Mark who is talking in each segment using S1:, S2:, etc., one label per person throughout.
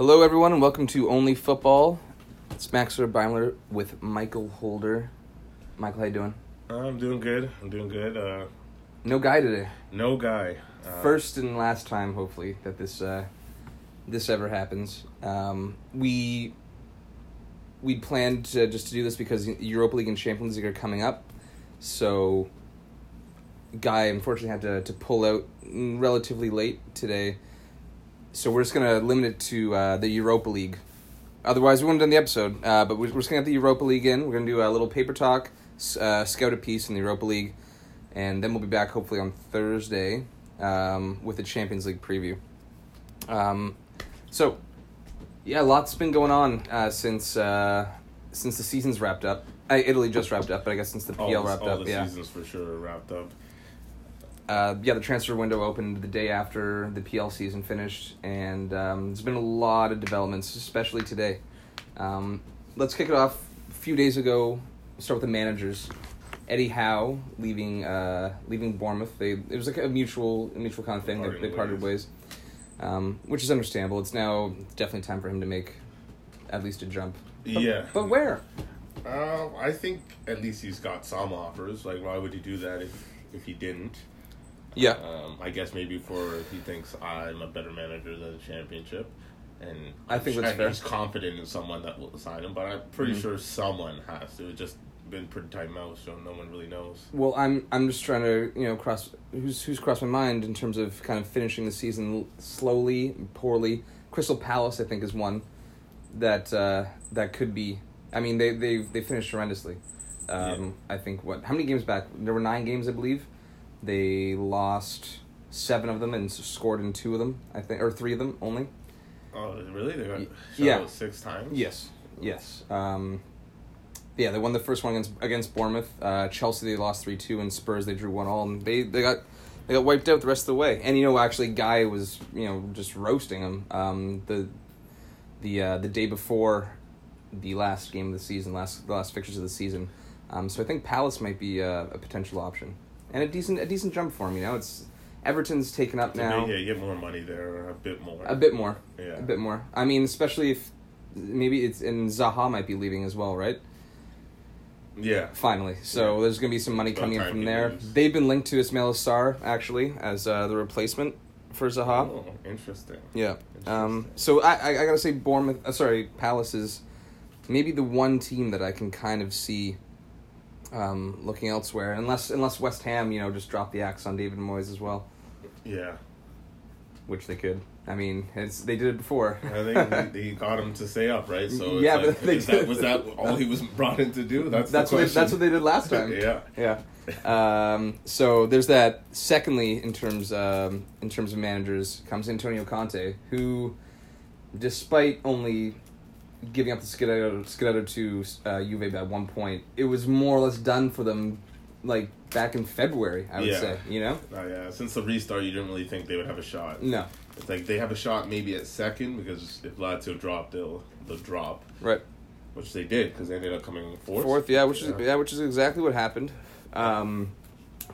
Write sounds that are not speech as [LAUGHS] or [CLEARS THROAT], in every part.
S1: Hello, everyone, and welcome to Only Football. It's Max Beimler with Michael Holder. Michael, how you doing?
S2: I'm doing good. I'm doing good. Uh,
S1: No guy today.
S2: no guy. Uh,
S1: First and last time, hopefully, that this uh, this ever happens. Um, we we planned to, just to do this because Europa League and Champions League are coming up, so Guy unfortunately had to, to pull out relatively late today. So we're just gonna limit it to uh, the Europa League. Otherwise, we wouldn't have done the episode. Uh, but we're, we're just gonna have the Europa League in. We're gonna do a little paper talk, uh, scout a piece in the Europa League, and then we'll be back hopefully on Thursday um, with the Champions League preview. Um, so, yeah, lots been going on uh, since uh, since the season's wrapped up. Uh, Italy just wrapped up, but I guess since the
S2: all,
S1: PL
S2: the-
S1: wrapped
S2: all
S1: up,
S2: the
S1: yeah,
S2: seasons for sure wrapped up.
S1: Uh, yeah, the transfer window opened the day after the PL season finished, and um, there's been a lot of developments, especially today. Um, let's kick it off. A few days ago, start with the managers. Eddie Howe leaving uh, leaving Bournemouth. They it was like a mutual a mutual kind of thing. They,
S2: Parting
S1: they parted ways, um, which is understandable. It's now definitely time for him to make at least a jump. But,
S2: yeah.
S1: but where?
S2: Uh, I think at least he's got some offers. Like, why would he do that if if he didn't?
S1: Yeah,
S2: Um, I guess maybe for he thinks I'm a better manager than the championship, and
S1: I think that's
S2: and
S1: fair.
S2: He's confident in someone that will sign him, but I'm pretty
S1: Mhm.
S2: sure someone has to. It's just been pretty tight mouth, so no one really knows.
S1: Well, I'm I'm just trying to you know cross who's who's crossed my mind in terms of kind of finishing the season slowly, poorly. Crystal Palace, I think, is one that uh, that could be. I mean, they they they finished horrendously. Um, I think what how many games back? There were nine games, I believe. They lost seven of them and scored in two of them. I think, or three of them only.
S2: Oh, really? They got
S1: yeah.
S2: six times.
S1: Yes, yes. Um, yeah, they won the first one against against Bournemouth. Uh, Chelsea they lost three two, and Spurs they drew one all, and they they got they got wiped out the rest of the way. And you know, actually, Guy was you know just roasting them. Um, the the uh, the day before the last game of the season, last the last fixtures of the season. Um, so I think Palace might be a, a potential option and a decent a decent jump for him. You know, it's Everton's taken up now
S2: maybe, yeah, you get more money there, a bit more.
S1: a bit more.
S2: Yeah.
S1: A bit more. I mean, especially if maybe it's and Zaha might be leaving as well, right?
S2: Yeah.
S1: Finally, so
S2: Yeah.
S1: there's gonna be some money coming in from there.
S2: leaves.
S1: They've been linked to Ismaila Sarr actually as uh, the replacement for Zaha.
S2: Oh, interesting.
S1: Yeah. Um. So I, I I gotta say Bournemouth. Uh, sorry, Palace is maybe the one team that I can kind of see. Um, looking elsewhere, unless unless West Ham, you know, just drop the axe on David Moyes as well,
S2: Yeah.
S1: which they could. I mean, it's they did it before.
S2: I think he, [LAUGHS] he got him to stay up, right? So
S1: Yeah,
S2: like,
S1: but they did.
S2: that, was that all he was brought in to do? That's
S1: that's
S2: the
S1: what they, that's what they did last time. [LAUGHS]
S2: yeah.
S1: Yeah. Um, so there's that. Secondly, in terms um, in terms of managers, comes Antonio Conte, who, despite only giving up the Scudetto, Scudetto to uh, Juve at one point, it was more or less done for them, like back in February. I would
S2: Yeah.
S1: say, you know,
S2: Oh, yeah. Since the restart, you didn't really think they would have a shot.
S1: no,
S2: It's like they have a shot maybe at second because if Lazio drop, they'll they'll drop,
S1: right.
S2: which they did because they ended up coming fourth.
S1: Fourth, yeah, which is yeah, which is exactly what happened. Um,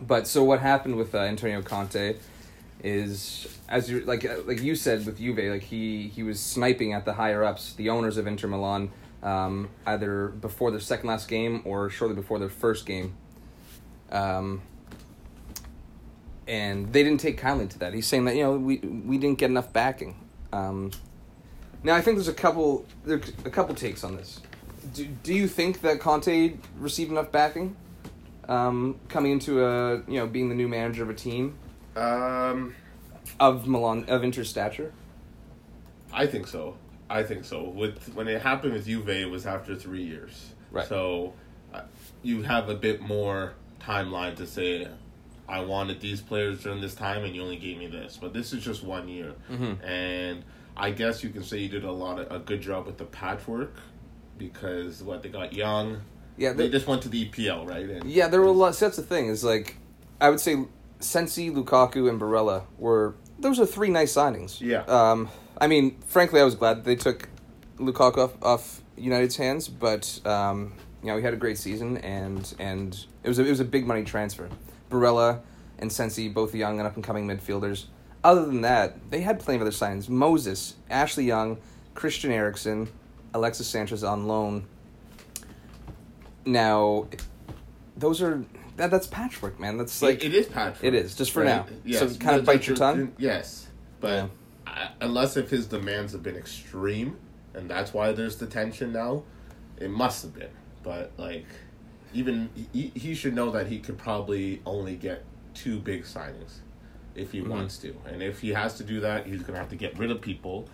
S1: but so what happened with uh, Antonio Conte is, as you like uh, like you said with Juve, like he he was sniping at the higher ups, the owners of Inter Milan, um, either before their second last game or shortly before their first game. Um, and they didn't take kindly to that. He's saying that you know we we didn't get enough backing. Um, now I think there's a couple there a couple takes on this. Do, do you think that Conte received enough backing um, coming into a you know being the new manager of a team
S2: Um,
S1: of Milan of Inter stature?
S2: I think so. I think so. With when it happened with Juve, it was after three years.
S1: Right.
S2: So uh, you have a bit more timeline to say, I wanted these players during this time, and you only gave me this. But this is just one year,
S1: Mhm.
S2: and I guess you can say you did a lot of a good job with the patchwork because what they got young.
S1: Yeah,
S2: They
S1: the-
S2: just went to the EPL, right? And
S1: yeah. There were a lot. So that's the thing is like, I would say, Sensi, Lukaku, and Barella were those are three nice signings.
S2: Yeah.
S1: Um, I mean, frankly, I was glad they took Lukaku off, off United's hands, but um, you know he had a great season, and and it was a, it was a big money transfer. Barella and Sensi, both young and up and coming midfielders. Other than that, they had plenty of other signings. Moses, Ashley Young, Christian Eriksen, Alexis Sanchez on loan. Now, those are that that's patchwork, man. That's like
S2: it is patchwork.
S1: It is just for
S2: right?
S1: now.
S2: Yes.
S1: So kind of
S2: But-
S1: bite your tongue.
S2: Yes, but
S1: Yeah.
S2: I, unless if his demands have been extreme, and that's why there's the tension now, it must have been. But like, even he, he should know that he could probably only get two big signings if
S1: Mm-hmm.
S2: he wants to, and if he has to do that, he's gonna have to get rid of people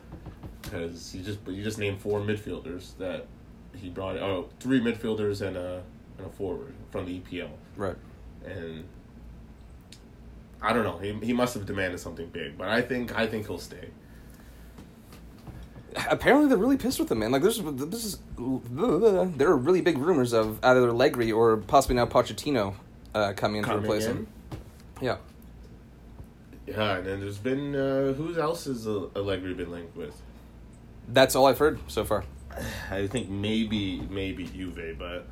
S2: because he just you just named four midfielders that he brought. Oh, three midfielders and a a forward from the EPL
S1: Right.
S2: and I don't know. He he must have demanded something big, but I think I think he'll stay.
S1: Apparently, they're really pissed with him, man. Like this, is this is there are really big rumors of either Allegri or possibly now Pochettino uh, coming in to replace
S2: in.
S1: him. Yeah.
S2: Yeah, and then there's been uh, who else has Allegri been linked with?
S1: That's all I've heard so far. [SIGHS]
S2: I think maybe maybe Juve, but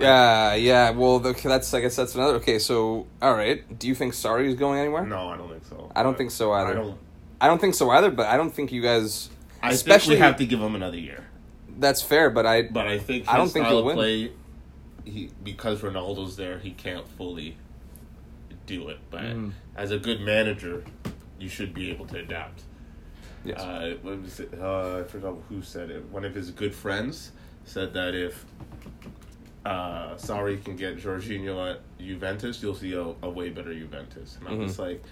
S1: Yeah, yeah. Well, the, that's I guess that's another. Okay, so all right. Do you think Sarri is going anywhere?
S2: no, I don't think so.
S1: I don't think so either.
S2: I don't.
S1: I don't think so either. But I don't think you guys.
S2: I
S1: Especially-
S2: think we have to give him another year.
S1: That's fair, but I.
S2: But I think
S1: I don't think he'll win.
S2: play, he because Ronaldo's there, he can't fully do it. But
S1: Mm.
S2: as a good manager, you should be able to adapt.
S1: Yes.
S2: uh, what was it? Uh, I forgot who said it. One of his good friends said that if uh, Sarri can get Jorginho at Juventus, you'll see a, a way better Juventus. And I'm
S1: Mhm.
S2: just like,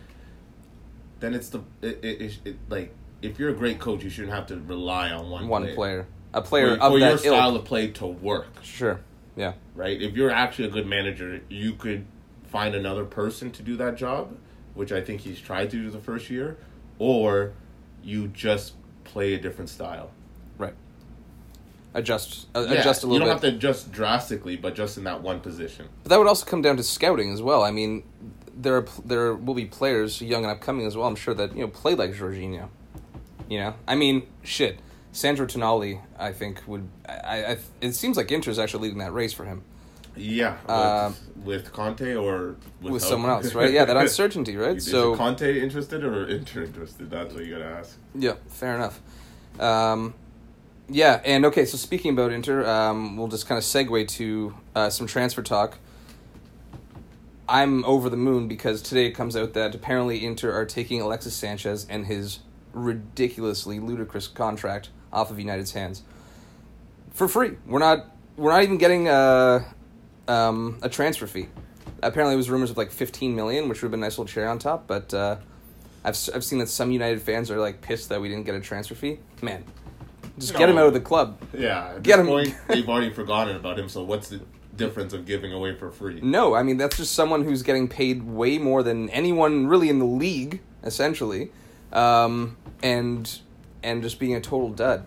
S2: then it's the it, it, it, it like if you're a great coach, you shouldn't have to rely on one
S1: one
S2: player,
S1: player, a player
S2: for,
S1: of
S2: for your style of play to work.
S1: Sure. Yeah.
S2: Right? If you're actually a good manager, you could find another person to do that job, which I think he's tried to do the first year, or you just play a different style.
S1: Adjust. Uh,
S2: Yeah,
S1: adjust a little.
S2: You don't
S1: bit.
S2: have to adjust drastically, but just in that one position.
S1: But that would also come down to scouting as well. I mean, there are there will be players young and upcoming as well. I'm sure that you know play like Jorginho. You know, I mean, shit. Sandro Tonali, I think would. I, I it seems like Inter's actually leading that race for him
S2: Yeah, with,
S1: Um,
S2: with Conte or
S1: with
S2: without-
S1: someone else, right? Yeah, that [LAUGHS] uncertainty, right?
S2: Is
S1: So
S2: Conte interested or Inter interested? That's what you gotta ask.
S1: Yeah, fair enough. Um, yeah, and okay, so speaking about Inter, um, we'll just kind of segue to uh, some transfer talk. I'm over the moon because today it comes out that apparently Inter are taking Alexis Sanchez and his ridiculously ludicrous contract off of United's hands for free. We're not we're not even getting a um, a transfer fee. Apparently, it was rumors of like 15 million, which would have been a nice little cherry on top. But uh, I've I've seen that some United fans are like pissed that we didn't get a transfer fee. Man, just get him out of the club.
S2: Yeah, at
S1: Get
S2: this
S1: him-
S2: point, [LAUGHS] they've already forgotten about him. So what's the difference of giving away for free?
S1: No, I mean that's just someone who's getting paid way more than anyone really in the league, essentially, um, and and just being a total dud.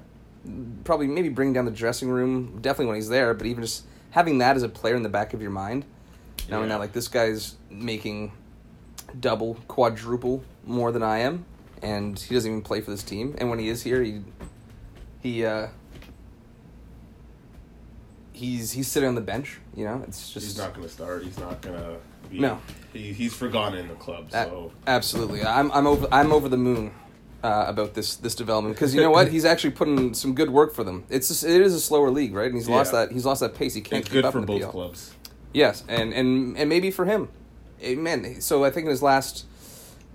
S1: Probably maybe bring down the dressing room, definitely when he's there, but even just having that as a player in the back of your mind, knowing
S2: Yeah.
S1: that like this guy's making double, quadruple more than I am, and he doesn't even play for this team, and when he is here, he he uh, he's he's sitting on the bench. You know, it's just
S2: He's not gonna start. He's not gonna. Be,
S1: No.
S2: he, he's forgotten in the club.
S1: A-
S2: So
S1: absolutely, I'm I'm over I'm over the moon uh, about this this development because you know what [LAUGHS] he's actually putting some good work for them. It's just, it is a slower league, right? And he's lost that he's lost that pace. He can't
S2: it's
S1: keep
S2: good
S1: up
S2: for
S1: in the
S2: both
S1: PL.
S2: clubs.
S1: Yes, and and and maybe for him, Amen. So I think in his last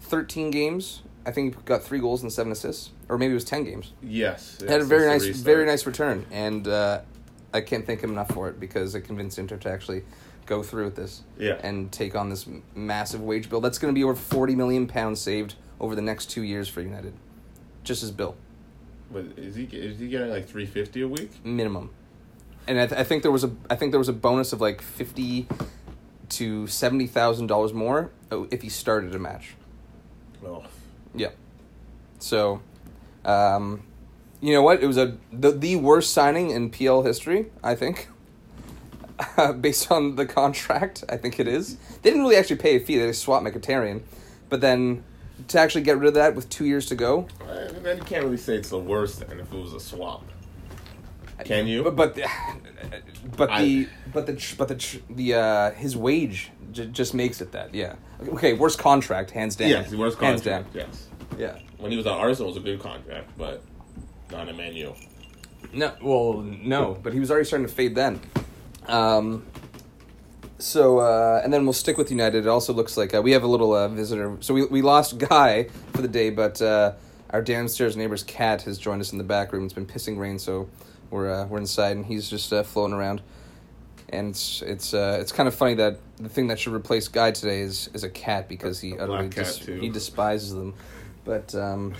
S1: thirteen games, I think he got three goals and seven assists, or maybe it was ten games.
S2: Yes,
S1: He had a very nice, very nice return, and uh, I can't thank him enough for it because it convinced Inter to actually go through with this
S2: Yeah.
S1: and take on this massive wage bill. That's going to be over forty million pounds saved over the next two years for United, just his bill
S2: But is he is he getting like three fifty a week?
S1: minimum. And I, th- I think there was a I think there was a bonus of like fifty to seventy thousand dollars more uh, if he started a match.
S2: Oh,
S1: Yeah. So, um, you know what? It was a the, the worst signing in PL history, I think. [LAUGHS] Based on the contract, I think it is. They didn't really actually pay a fee. They just swapped Mkhitaryan, but then to actually get rid of that with two years to go,
S2: and then you can't really say it's the worst. Then if it was a swap, can you?
S1: But but [SIGHS] the, but the
S2: I-
S1: but the but the the uh, his wage j- just makes it that yeah. Okay, worst contract hands down.
S2: yes, worst
S1: hands
S2: contract.
S1: down.
S2: Yes,
S1: Yeah.
S2: when he was at Arsenal, it was a good contract, but not Emmanuel.
S1: No, well, no, but he was already starting to fade then. Um, so, uh, and then we'll stick with United. It also looks like uh, we have a little uh, visitor. So we we lost Guy for the day, but uh, our downstairs neighbor's cat has joined us in the back room. It's been pissing rain, so we're uh, we're inside, and he's just uh, floating around. And it's it's uh, it's kind of funny that the thing that should replace Guy today is is a cat because he utterly
S2: black cat,
S1: dis-
S2: too.
S1: he despises them. But um,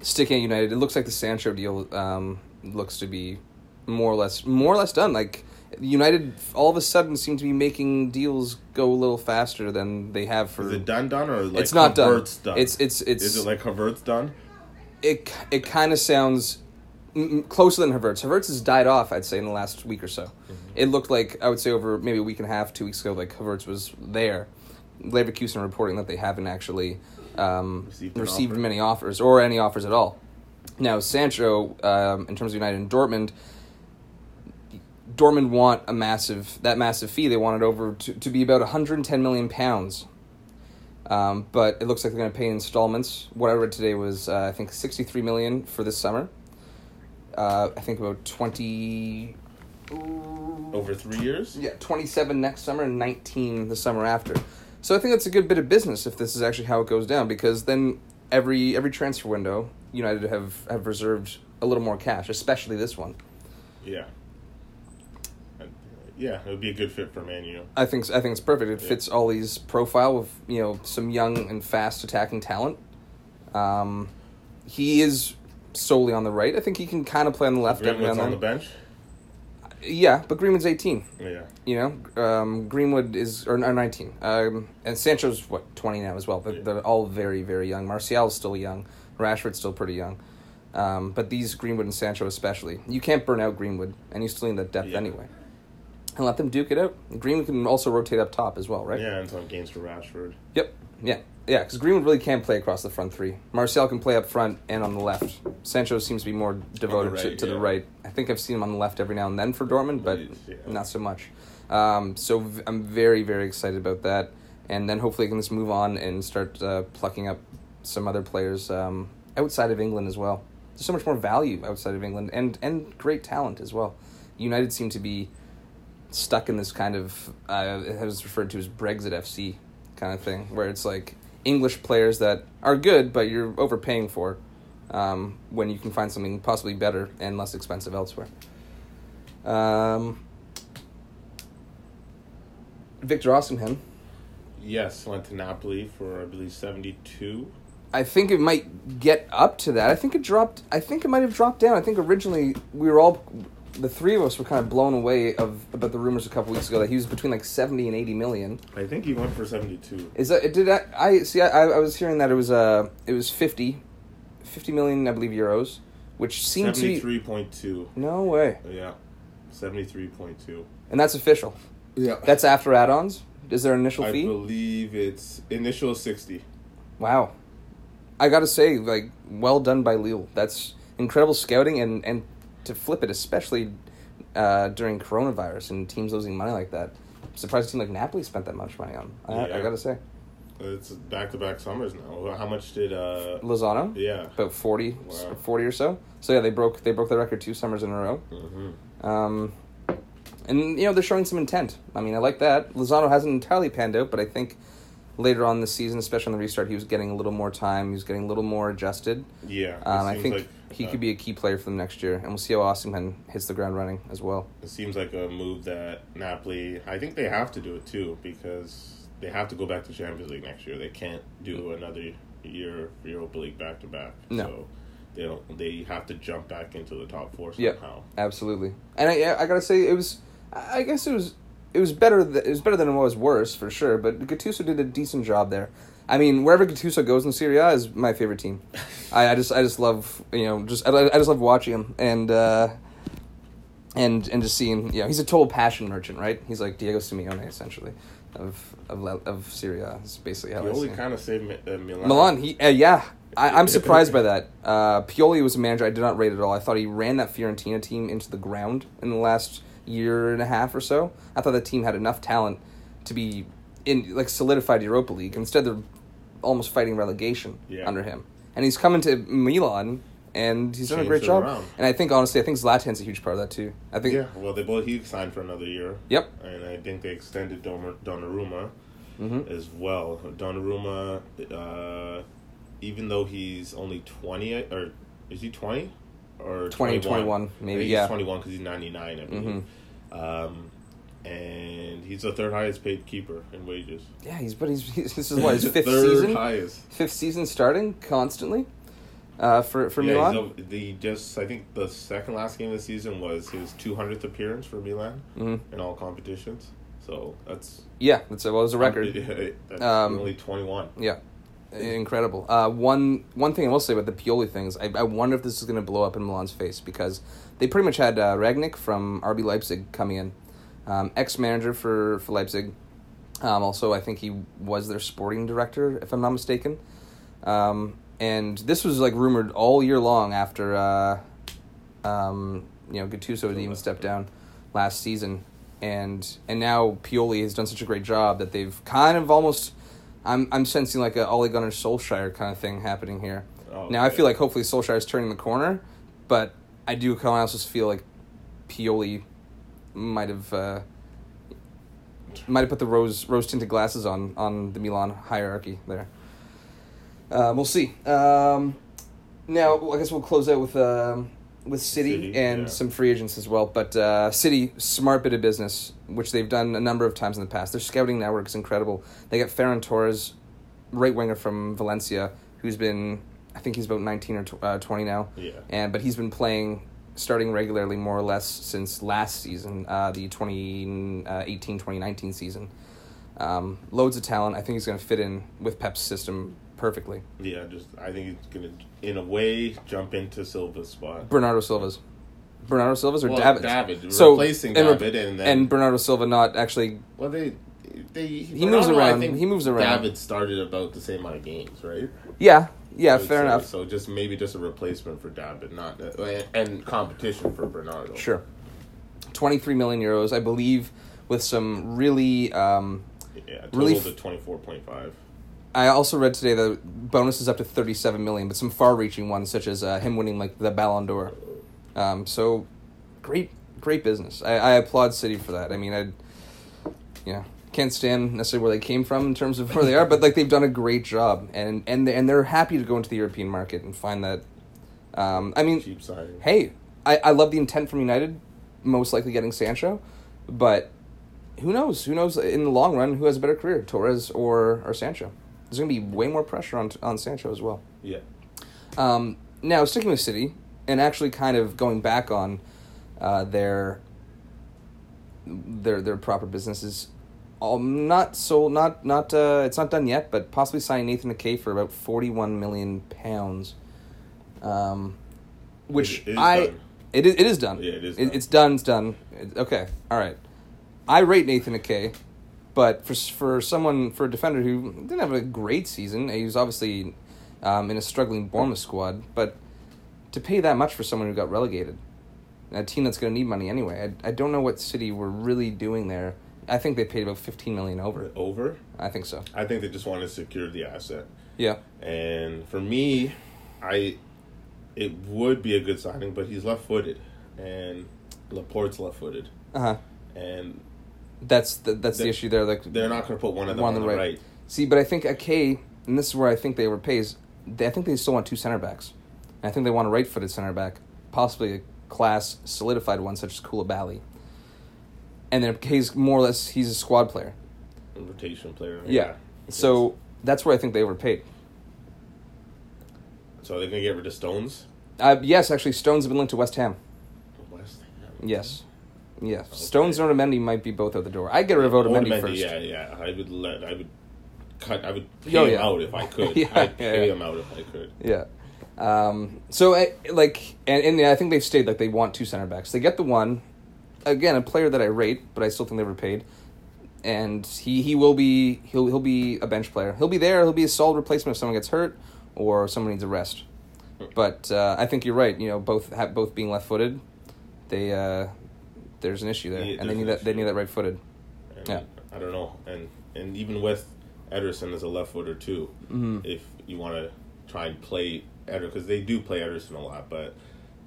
S1: sticking at United, it looks like the Sancho deal um, looks to be more or less more or less done. Like United, all of a sudden, seem to be making deals go a little faster than they have for.
S2: Is it done done or like
S1: it's not done.
S2: Done?
S1: It's it's it's.
S2: Is it like Havertz done?
S1: it? It kind of sounds closer than Havertz. Havertz has died off. I'd say in the last week or so.
S2: Mm-hmm.
S1: It looked like I would say over maybe a week and a half, two weeks ago, like Havertz was there. Leverkusen reporting that they haven't actually um,
S2: Received
S1: received,
S2: offer.
S1: many offers or any offers at all. Now Sancho, um, in terms of United and Dortmund, Dortmund want a massive that massive fee. They want it over to, to be about 110 million pounds. Um, but it looks like they're going to pay in installments. What I read today was uh, I think 63 million for this summer. Uh, I think about 20
S2: Over three years?
S1: yeah, 27 next summer and 19 the summer after. So I think that's a good bit of business if this is actually how it goes down because then every every transfer window United have have reserved a little more cash, especially this one.
S2: Yeah. Yeah, it would be a good fit for Manu.
S1: I think I think it's perfect. It
S2: Yeah.
S1: fits Ole's profile of you know some young and fast attacking talent. Um, he is solely on the right. I think he can kind of play on the left.
S2: Greenwood's on the bench.
S1: Yeah, but Greenwood's eighteen.
S2: Yeah.
S1: You know, um, Greenwood is or, or nineteen, um, and Sancho's what twenty now as well. They're,
S2: Yeah.
S1: they're all very very young. Martial's still young. Rashford's still pretty young. Um, but these Greenwood and Sancho especially, you can't burn out Greenwood, and you still need that depth
S2: Yeah.
S1: anyway. And let them duke it out. Greenwood can also rotate up top as well, right?
S2: Yeah, and some gains for Rashford.
S1: Yep. Yeah. Yeah, because Greenwood really can play across the front three. Martial can play up front and on the left. Sancho seems to be more devoted to,
S2: right,
S1: to the
S2: yeah.
S1: right. I think I've seen him on the left every now and then for Dortmund, but
S2: Yeah.
S1: not so much. Um, so v- I'm very, very excited about that. And then hopefully I can just move on and start uh, plucking up some other players um, outside of England as well. There's so much more value outside of England and, and great talent as well. United seem to be stuck in this kind of uh, it was referred to as Brexit FC kind of thing, where it's like English players that are good, but you're overpaying for um, when you can find something possibly better and less expensive elsewhere. Um, Victor Osimhen,
S2: Yes, went to Napoli for I believe seventy two.
S1: I think it might get up to that. I think it dropped. I think it might have dropped down. I think originally we were all, the three of us were kind of blown away of about the rumors a couple weeks ago that he was between like seventy and eighty million.
S2: I think he went for seventy two.
S1: Is that did I, I see? I, I was hearing that it was uh it was 50, 50 million, I believe euros, which seemed to be
S2: three point two.
S1: no way,
S2: Yeah. Seventy three point two.
S1: and that's official.
S2: Yeah.
S1: That's after add-ons. Is there an initial
S2: I
S1: fee?
S2: I believe it's initial sixty.
S1: Wow, I gotta say, like, well done by Lille. That's incredible scouting, and and to flip it, especially uh, during coronavirus and teams losing money like that. I'm surprised a team like Napoli spent that much money on. I, I gotta say,
S2: It's back to back summers now. How much did uh
S1: Lozano.
S2: yeah.
S1: About 40,
S2: Wow.
S1: 40 or so. So yeah, they broke they broke the record two summers in a row.
S2: hmm
S1: Um, and you know they're showing some intent. I mean, I like that. Lozano hasn't entirely panned out, but I think later on this season, especially on the restart, he was getting a little more time. He was getting a little more adjusted.
S2: Yeah.
S1: Um, I think
S2: like,
S1: he
S2: uh,
S1: could be a key player for them next year, and we'll see how Osimhen hits the ground running as well.
S2: It seems like a move that Napoli. I think they have to do it too because they have to go back to Champions League next year. They can't do another year of Europa League back to back.
S1: No.
S2: So they don't. They have to jump back into the top four
S1: Yeah.
S2: somehow.
S1: Absolutely, and I, I gotta say it was. I guess it was. It was better. Th- it was better than it was worse for sure. But Gattuso did a decent job there. I mean, wherever Gattuso goes in Serie A is my favorite team. [LAUGHS] I, I just I just love you know just I, I just love watching him and uh, and and just seeing you know he's a total passion merchant right. He's like Diego Simeone essentially of of La- of Serie A. Is basically how I
S2: Pioli kind of saved Mi- uh, Milan.
S1: Milan, he uh, yeah. I, I'm surprised by that. Uh, Pioli was a manager I did not rate at all. I thought he ran that Fiorentina team into the ground in the last year and a half or so. I thought that team had enough talent to be in like solidified Europa League. Instead, they're almost fighting relegation
S2: Yeah.
S1: under him. And he's coming to Milan, and he's done a great job.
S2: around.
S1: And I think honestly, I think Zlatan's a huge part of that too. I think.
S2: Yeah, well, they both he signed for another year.
S1: Yep.
S2: And I think they extended Don- Donnarumma
S1: hmm
S2: as well. Donnarumma, uh, even though he's only twenty, or is he twenty? Or
S1: 20,
S2: 21?
S1: 21, maybe, yeah.
S2: He's twenty one because he's ninety nine. I believe. Um, and he's the third highest paid keeper in wages.
S1: Yeah, he's but he's, he's [LAUGHS] this is [LAUGHS] what his fifth
S2: third
S1: season,
S2: highest.
S1: fifth season starting constantly, uh, for for
S2: yeah,
S1: Milan.
S2: over- the just I think the second last game of the season was his two hundredth appearance for Milan
S1: hmm
S2: in all competitions. So that's
S1: Yeah, that's well, it was a record. [LAUGHS]
S2: that's
S1: Um,
S2: only twenty one.
S1: Yeah, incredible. Uh, one one thing I will say about the Pioli things, I, I wonder if this is going to blow up in Milan's face because they pretty much had uh, Rangnick from RB Leipzig coming in, um, ex manager for for Leipzig. Um, also, I think he was their sporting director, if I'm not mistaken. Um, and this was like rumored all year long after, uh, um, you know, Gattuso had even stepped down last season, and and now Pioli has done such a great job that they've kind of almost. I'm I'm sensing like a Ole Gunnar Solskjaer kind of thing happening here.
S2: Oh,
S1: now I feel like hopefully Solskjaer's turning the corner, but I do kind of also feel like Pioli might have uh, might have put the rose rose tinted glasses on on the Milan hierarchy there. Uh, we'll see. Um, now I guess we'll close out with um, with City,
S2: City,
S1: and
S2: yeah.
S1: some free agents as well. But uh, City, smart bit of business, which they've done a number of times in the past. Their scouting network is incredible. They got Ferran Torres, right winger from Valencia, who's been I think he's about nineteen or tw- uh, twenty now
S2: Yeah.
S1: and but he's been playing starting regularly more or less since last season uh, the 2018-2019 season um, loads of talent i think he's going to fit in with pep's system perfectly
S2: Yeah, just I think he's gonna, in a way, jump into Silva's spot.
S1: bernardo silva's bernardo silva's or
S2: Well,
S1: david
S2: David,
S1: so
S2: replacing
S1: and,
S2: David, and then
S1: and bernardo silva not actually
S2: well, they they
S1: He moves
S2: Ronaldo, I
S1: around.
S2: think
S1: He moves around.
S2: David started about the same amount of games, right?
S1: yeah yeah fair
S2: say.
S1: enough
S2: So just maybe just a replacement for David, not uh, and competition for Bernardo.
S1: sure 23 million euros i believe with some really um,
S2: Yeah,
S1: Really
S2: to twenty four point five.
S1: I also read today that bonus is up to 37 million, but some far-reaching ones such as uh, him winning like the Ballon d'Or. Um, so great, great business. I, I applaud City for that. I mean, I, know, can't stand necessarily where they came from in terms of where they are, but like they've done a great job, and and they, and they're happy to go into the European market and find that. Um, I mean, hey, I, I love the intent from United, most likely getting Sancho, but who knows? Who knows in the long run who has a better career, Torres or or Sancho? There's going to be way more pressure on on Sancho as well.
S2: Yeah.
S1: Um, now sticking with City and actually kind of going back on uh, their their their proper businesses. Um, not so not not uh, it's not done yet, but possibly signing Nathan Ake for about forty one million pounds. Um, which
S2: It is
S1: I
S2: done.
S1: it is, it is done.
S2: Yeah, it is
S1: It,
S2: done.
S1: it's done. It's done. It- okay, all right. I rate Nathan Ake, but for for someone for a defender who didn't have a great season, he was obviously um, in a struggling Bournemouth squad. But to pay that much for someone who got relegated, a team that's going to need money anyway, I, I don't know what City were really doing there. I think they paid about fifteen million over.
S2: Over.
S1: I think so.
S2: I think they just wanted to secure the asset.
S1: Yeah.
S2: And for me, I it would be a good signing, but he's left footed, and Laporte's left footed,
S1: Uh huh.
S2: and
S1: That's the, that's the issue there. Like
S2: they're not going to put one of them
S1: One
S2: on, the right.
S1: See, but I think Ake, and this is where I think they overpay, is they, I think they still want two center backs. And I think they want a right footed center back, possibly a class solidified one such as Koulibaly. And then he's more or less, he's a squad player.
S2: Rotation player.
S1: Yeah. So that's where I think they overpaid.
S2: so are they're going to get rid of Stones.
S1: Uh, yes, actually, Stones have been linked to West Ham.
S2: West Ham.
S1: Yes. Yes.
S2: Okay.
S1: Stones and Otamendi might be both out the door. I'd get rid of Otamendi,
S2: Otamendi,
S1: first.
S2: Yeah, yeah. I would let. I would cut. I would pay
S1: Oh,
S2: him
S1: yeah.
S2: out if I could. [LAUGHS]
S1: Yeah,
S2: I'd
S1: yeah,
S2: pay
S1: yeah.
S2: him out if I could.
S1: Yeah. Um, so, I, like, and, and I think they've stayed like they want two center backs. They get the one, again, a player that I rate, but I still think they were paid. And he, he will be he'll he'll be a bench player. He'll be there. He'll be a solid replacement if someone gets hurt or someone needs a rest. But uh, I think you're right. You know, both have, both being left footed, they uh, there's an issue there,
S2: Yeah,
S1: and they need that they need that right footed. Yeah.
S2: I don't know, and and even with Ederson as a left footer too,
S1: Mhm.
S2: if you want to try and play Ederson because they do play Ederson a lot, but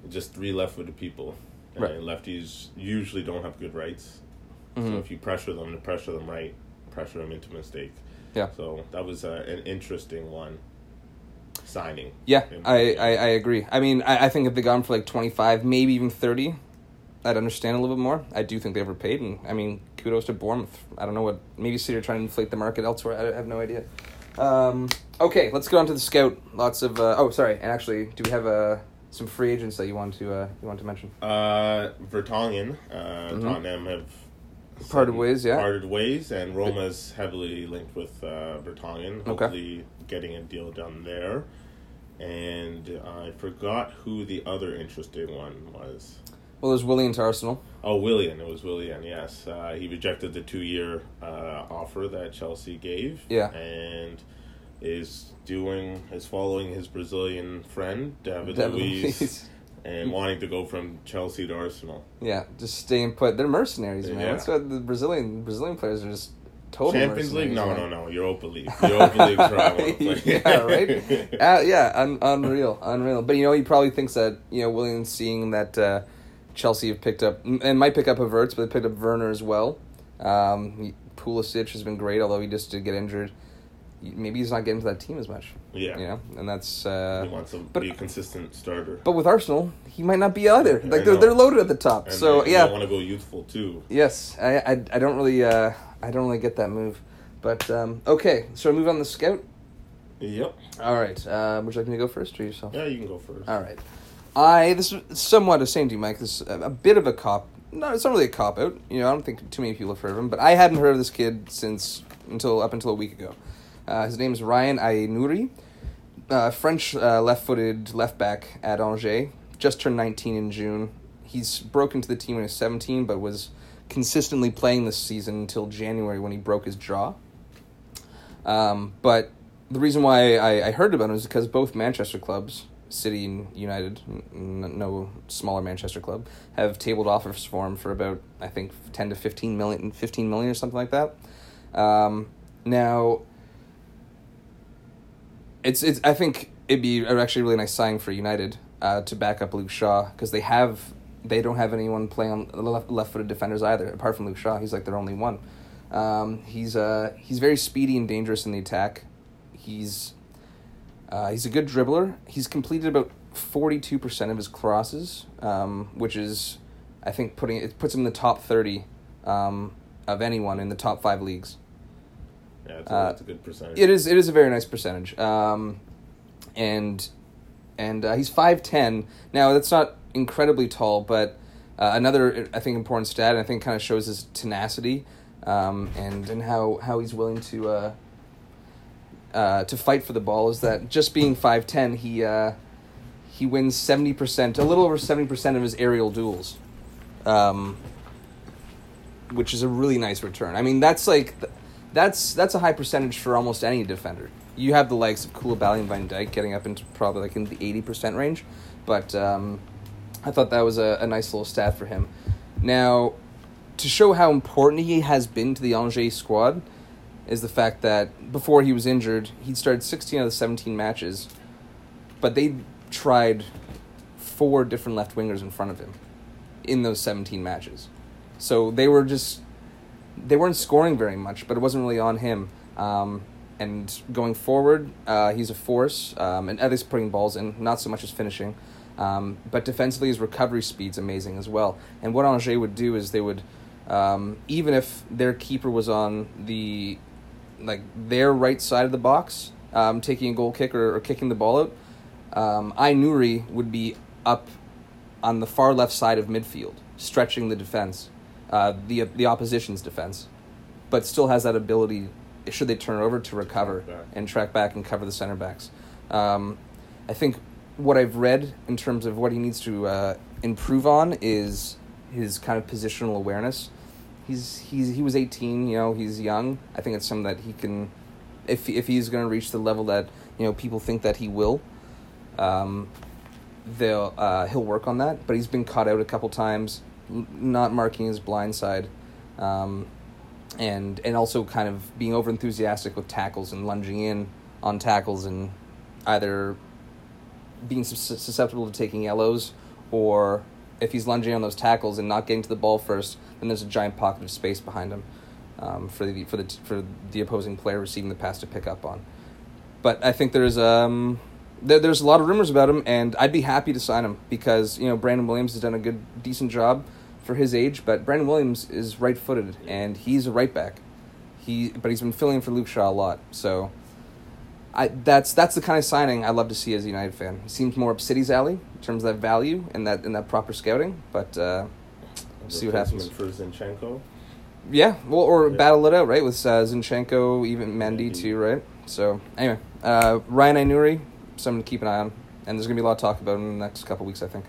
S2: just three left-footed people, and
S1: Right.
S2: lefties usually don't have good rights. So
S1: Mhm.
S2: if you pressure them to pressure them right, pressure them into mistake.
S1: Yeah.
S2: So that was uh, an interesting one. Signing.
S1: Yeah, I, I, I agree. I mean, I, I think if they got him for like 25, maybe even 30, I'd understand a little bit more. I do think they overpaid, and I mean, kudos to Bournemouth. I don't know what, maybe City are trying to inflate the market elsewhere. I have no idea. Um, okay, let's go on to the scout. Lots of, uh, oh, sorry, and actually, do we have uh, some free agents that you want to uh, you want to mention?
S2: Uh, Vertonghen, uh,
S1: Mhm.
S2: Tottenham have
S1: Parted ways, yeah.
S2: Parted ways, and Roma's heavily linked with uh, Vertonghen.
S1: Okay.
S2: Hopefully, getting a deal done there. And I forgot who the other interesting one was.
S1: Well, there's Willian to Arsenal.
S2: Oh, Willian. It was Willian. Yes, uh, he rejected the two-year uh, offer that Chelsea gave.
S1: Yeah.
S2: and is doing is following his Brazilian friend David,
S1: David
S2: Luiz,
S1: Luiz.
S2: and wanting to go from Chelsea to Arsenal.
S1: Yeah, just staying put. They're mercenaries, man.
S2: Yeah.
S1: That's what the Brazilian Brazilian players are just total
S2: Champions League? No,
S1: mercenaries,
S2: no, no. Europa League. Europa League where I want to play. [LAUGHS]
S1: yeah, right. [LAUGHS] Uh, yeah, un- unreal, unreal. But you know, he probably thinks that you know, Williams seeing that uh, Chelsea have picked up and might pick up Havertz, but they picked up Werner as well. Um, Pulisic has been great, although he just did get injured. Maybe he's not getting to that team as much.
S2: Yeah.
S1: you know, and that's.
S2: he
S1: Uh,
S2: wants to
S1: but-
S2: be a consistent starter.
S1: but with Arsenal, he might not be either. Like they're they're loaded at the top.
S2: and
S1: so
S2: they,
S1: yeah, I
S2: want to go youthful too.
S1: Yes, I, I, I don't really uh, I don't really get that move, but um, okay. So I move on the scout.
S2: Yep.
S1: All right. Uh, would you like me to go first or yourself?
S2: Yeah, you can go first.
S1: All right. I this is somewhat the same to you, Mike. This is a, a bit of a cop. No, it's not really a cop out. You know, I don't think too many people have heard of him, but I hadn't heard of this kid since until up until a week ago. Uh, his name is Ryan Aït-Nouri, uh, French uh, left-footed left back at Angers. Just turned nineteen in June. He's broken to the team when he was seventeen, but was consistently playing this season until January when he broke his jaw. Um, but the reason why I, I heard about him is because both Manchester clubs, City and United, n- no smaller Manchester club, have tabled offers for him for about I think ten to 15 million, 15 million or something like that. Um, now, it's it's I think it'd be actually a really nice signing for United uh, to back up Luke Shaw because they have they don't have anyone playing on left left footed defenders either apart from Luke Shaw. He's like their only one. Um, he's uh he's very speedy and dangerous in the attack. He's uh, he's a good dribbler. He's completed about forty two percent of his crosses, um, which is I think putting it puts him in the top thirty um, of anyone in the top five leagues.
S2: Yeah, that's a,
S1: Uh,
S2: that's a good percentage.
S1: It is. It is a very nice percentage. Um, and and uh, he's five ten. Now that's not incredibly tall, but uh, another I think important stat, and I think kind of shows his tenacity, um, and and how how he's willing to uh, uh, to fight for the ball is that just being five ten, he uh, he wins seventy percent, a little over seventy percent of his aerial duels. Um, which is a really nice return. I mean, that's like that's that's a high percentage for almost any defender. You have the likes of Koulibaly and Van Dijk getting up into probably like in the eighty percent range, but um, I thought that was a, a nice little stat for him. Now, to show how important he has been to the Angers squad, is the fact that before he was injured, he'd started sixteen out of the seventeen matches, but they tried four different left wingers in front of him in those seventeen matches. So they were just they weren't scoring very much, but it wasn't really on him. Um, and going forward, uh, he's a force, um, and at least putting balls in, not so much as finishing. Um, but defensively, his recovery speed's amazing as well. And what Angers would do is they would, um, even if their keeper was on the, like their right side of the box, um, taking a goal kick or, or kicking the ball out, um, Aït-Nouri would be up on the far left side of midfield, stretching the defense, uh, the the opposition's defense, but still has that ability, should they turn it over, to recover
S2: Track
S1: and track back and cover the center backs. Um, I think what I've read in terms of what he needs to uh, improve on is his kind of positional awareness. He's he's he was eighteen, you know, he's young. I think it's something that he can, if if he's going to reach the level that you know people think that he will, um, they'll uh, he'll work on that. But he's been caught out a couple times, not marking his blind side, um, and and also kind of being over enthusiastic with tackles and lunging in on tackles and either being susceptible to taking yellows, or if he's lunging on those tackles and not getting to the ball first, then there's a giant pocket of space behind him um, for the for the for the opposing player receiving the pass to pick up on. But I think there's um there, there's a lot of rumors about him, and I'd be happy to sign him because you know Brandon Williams has done a good decent job for his age, but Brandon Williams is right footed and he's a right back. He but he's been filling in for Luke Shaw a lot, so. I, that's that's the kind of signing I love to see as a United fan. He seems more up City's alley in terms of that value and that and that proper scouting. But uh, see what happens.
S2: for Zinchenko.
S1: Yeah, well, or
S2: Yeah.
S1: battle it out, right? With uh, Zinchenko, even Mendy
S2: Mendy.
S1: too, right? So anyway, uh, Ryan Aït-Nouri, someone to keep an eye on, and there's gonna be a lot of talk about him in the next couple weeks, I think.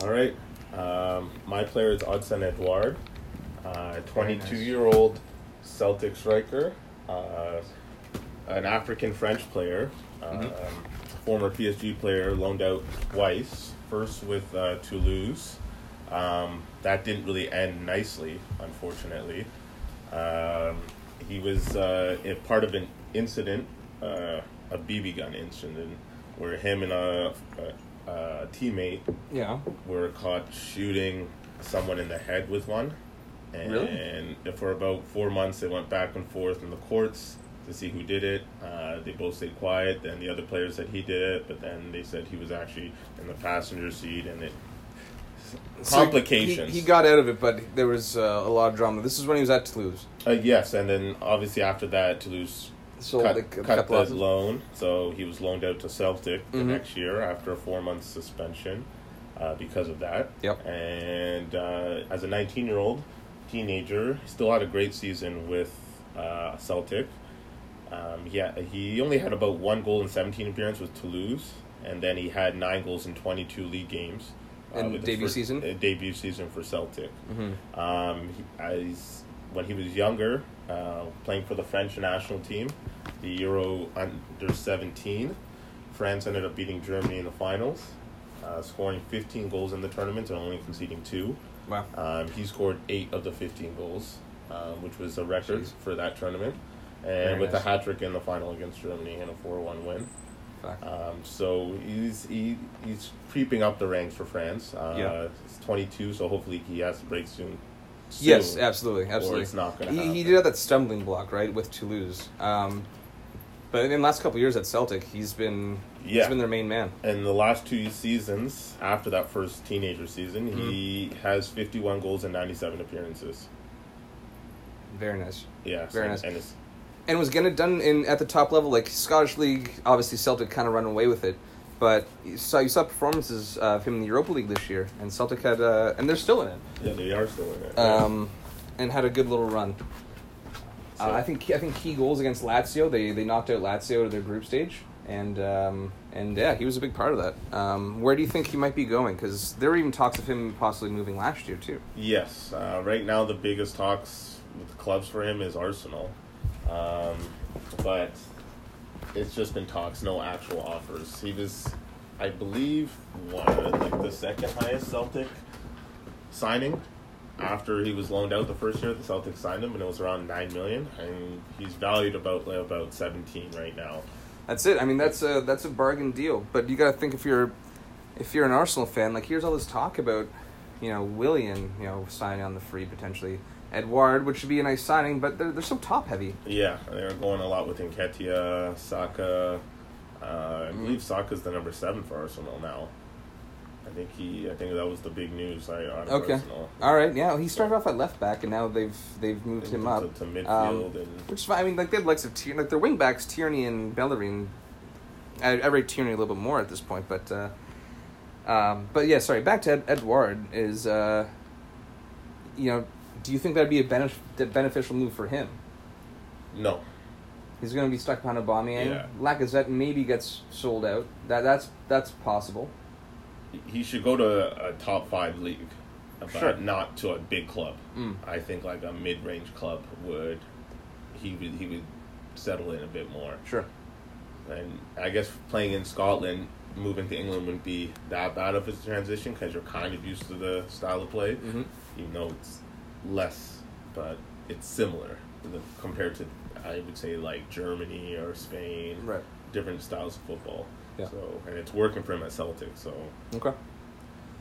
S2: All right. Um, my player is Odson Edouard, uh, 22 year old Celtic striker, uh, an African French player, um,
S1: Mhm.
S2: former PSG player, loaned out twice. First with uh, Toulouse. Um, that didn't really end nicely, unfortunately. Um, he was uh, a part of an incident, uh, a BB gun incident, where him and a, a, a teammate
S1: Yeah.
S2: were caught shooting someone in the head with one. And
S1: Really?
S2: for about four months, they went back and forth in the courts to see who did it. Uh, they both stayed quiet. Then the other player said he did it, but then they said he was actually in the passenger seat, and it complications.
S1: he, he got out of it, but there was uh, a lot of drama. This is when he was at Toulouse.
S2: Uh, yes, and then obviously after that, Toulouse
S1: So
S2: cut,
S1: a
S2: cut the loan, so he was loaned out to Celtic the
S1: Mhm.
S2: next year after a four month suspension uh, because of that.
S1: Yep.
S2: And uh, as a 19 year old teenager, he still had a great season with uh, Celtic. Um, he, had, he only had about one goal in 17 appearances with Toulouse, and then he had nine goals in 22 league games. uh,
S1: In
S2: his
S1: debut
S2: first-
S1: season?
S2: uh, debut season for Celtic.
S1: Mm-hmm.
S2: Um, he, as, when he was younger, uh, playing for the French national team, the Euro under 17, France ended up beating Germany in the finals, uh, scoring 15 goals in the tournament and only conceding two.
S1: Wow.
S2: Um, he scored eight of the 15 goals, um, which was a record
S1: Jeez.
S2: for that tournament. And
S1: Very
S2: with
S1: nice.
S2: a hat trick in the final against Germany and a 4 1 win. Um, so he's he, he's creeping up the ranks for France. Uh,
S1: Yeah.
S2: He's 22, so hopefully he has to break soon.
S1: Yes,
S2: soon,
S1: absolutely,
S2: Or
S1: absolutely.
S2: it's not going to
S1: He,
S2: happen.
S1: he did have that stumbling block, right, with Toulouse. Um, but in the last couple of years at Celtic, he's been
S2: Yeah.
S1: he's been their main man.
S2: In the last two seasons, after that first teenager season,
S1: Mm-hmm.
S2: he has 51 goals and 97 appearances.
S1: Very nice.
S2: Yeah,
S1: Very
S2: and,
S1: nice.
S2: And
S1: And was getting it done in at the top level, like Scottish League. Obviously, Celtic kind of run away with it, but you saw you saw performances of him in the Europa League this year, and Celtic had uh, and they're still in it.
S2: yeah, they are still in it.
S1: um, and had a good little run. Uh, I think I think key goals against Lazio. They they knocked out Lazio to their group stage, and um, and yeah, he was a big part of that. Um, where do you think he might be going? Because there were even talks of him possibly moving last year too.
S2: Yes, uh, right now the biggest talks with the clubs for him is Arsenal, um, but it's just been talks, no actual offers. He was, I believe, one like the second highest Celtic signing after he was loaned out the first year. The Celtics signed him, and it was around nine million, and he's valued about about seventeen right now.
S1: That's it. I mean, that's a that's a bargain deal. But you got to think if you're if you're an Arsenal fan, like here's all this talk about, you know, Willian, you know, signing on the free potentially. Edouard, which should be a nice signing, but they're, they're so top heavy.
S2: Yeah, they're going a lot with Nketiah, Saka. Uh, I
S1: Mhm.
S2: believe Saka's the number seven for Arsenal now. I think he. I think that was the big news. I
S1: Okay.
S2: Arsenal.
S1: All right, yeah, he started off at left back, and now they've they've moved him
S2: to,
S1: up.
S2: to midfield
S1: Um,
S2: and
S1: Which is fine. I mean, like they have likes of Tierney, like their wing backs, Tierney and Bellerin. I, I rate Tierney a little bit more at this point, but uh, um, but yeah, sorry. Back to Ed, Edouard is, uh, you know, do you think that'd be a benef- a beneficial move for him?
S2: no.
S1: He's going to be stuck behind Aubameyang.
S2: Yeah.
S1: Lacazette maybe gets sold out. That that's that's possible.
S2: He should go to a top five league, but
S1: Sure.
S2: not to a big club.
S1: Mm.
S2: I think like a mid-range club would. He would he would settle in a bit more.
S1: Sure.
S2: And I guess playing in Scotland, moving to England wouldn't be that bad of a transition because you're kind of used to the style of play.
S1: hmm
S2: even though it's less, but it's similar the- compared to I would say like Germany or Spain,
S1: Right.
S2: different styles of football.
S1: Yeah.
S2: So and it's working for him at Celtic. So
S1: Okay.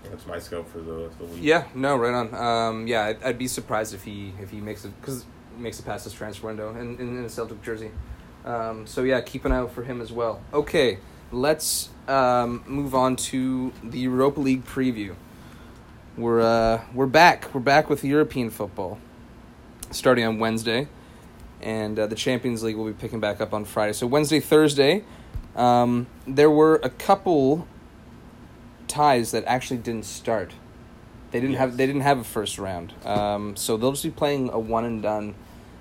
S2: that's my scout for the the week.
S1: Yeah, no, right on. Um, yeah, I'd, I'd be surprised if he if he makes it because makes it past this transfer window in, in, in a Celtic jersey. Um, so yeah, keep an eye out for him as well. Okay, let's um, move on to the Europa League preview. We're uh, we're back. We're back with European football, starting on Wednesday, and uh, the Champions League will be picking back up on Friday. So Wednesday, Thursday, um, there were a couple ties that actually didn't start. They didn't have they didn't have a first round, um, so they'll just be playing a one and done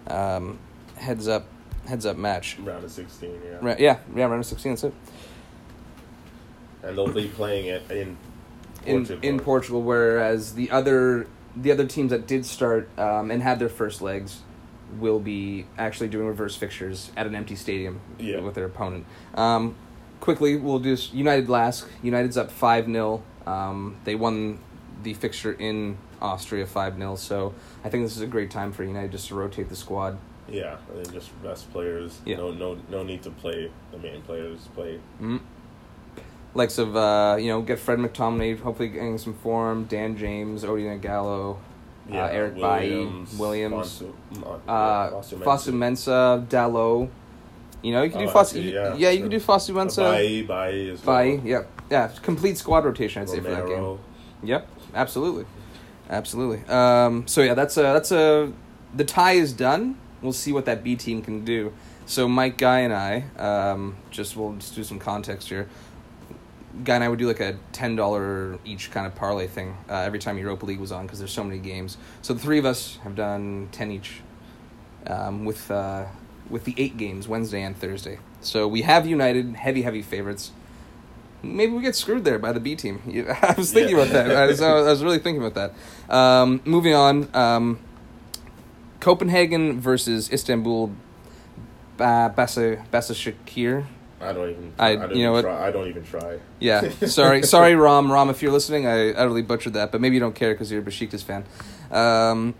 S1: um, heads up heads up match.
S2: Round of sixteen. Yeah.
S1: Right, yeah, yeah, round of sixteen. That's it.
S2: And they'll be playing it in
S1: In
S2: Portugal.
S1: in Portugal, whereas the other the other teams that did start um, and had their first legs will be actually doing reverse fixtures at an empty stadium
S2: Yeah.
S1: with their opponent. Um, quickly, we'll do United LASK. United's up five 0 um, They won the fixture in Austria five 0 So I think this is a great time for United just to rotate the squad.
S2: Yeah, and just rest players.
S1: Yeah.
S2: No, no, no need to play the main players. Play.
S1: Mm. Likes of uh, you know get Fred McTominay hopefully getting some form. Dan James, Odion Ighalo, uh, Eric Bailly, Williams,
S2: Fonsu-
S1: uh,
S2: Fosu Mensah.
S1: Dalot. You know you can do
S2: Oh,
S1: Fosu.
S2: yeah,
S1: yeah, you
S2: sure.
S1: can do Fosu
S2: Uh,
S1: Mensah.
S2: Bailly, Bailly as well.
S1: Bailly, yeah, yeah. Complete squad rotation, I'd say for that game. Yep, absolutely, absolutely. Um, so yeah, that's a that's a the tie is done. We'll see what that B team can do. So Mike, Guy, and I um, just we'll just do some context here. Guy and I would do like a ten dollar each kind of parlay thing uh, every time Europa League was on because there's so many games. So the three of us have done ten each um, with uh, with the eight games Wednesday and Thursday. So we have United heavy heavy favorites. Maybe we get screwed there by the B team. [LAUGHS] I was thinking
S2: Yeah.
S1: about that. I was, I was really thinking about that. Um, moving on, um, Copenhagen versus Istanbul. Ba- Basa Basashakir.
S2: I don't even.
S1: I-
S2: I, don't
S1: you know what?
S2: try. I don't even try.
S1: Yeah, [LAUGHS] sorry, sorry, Rom, Rom, if you're listening, I utterly butchered that, but maybe you don't care because you're a Besiktas fan. Um,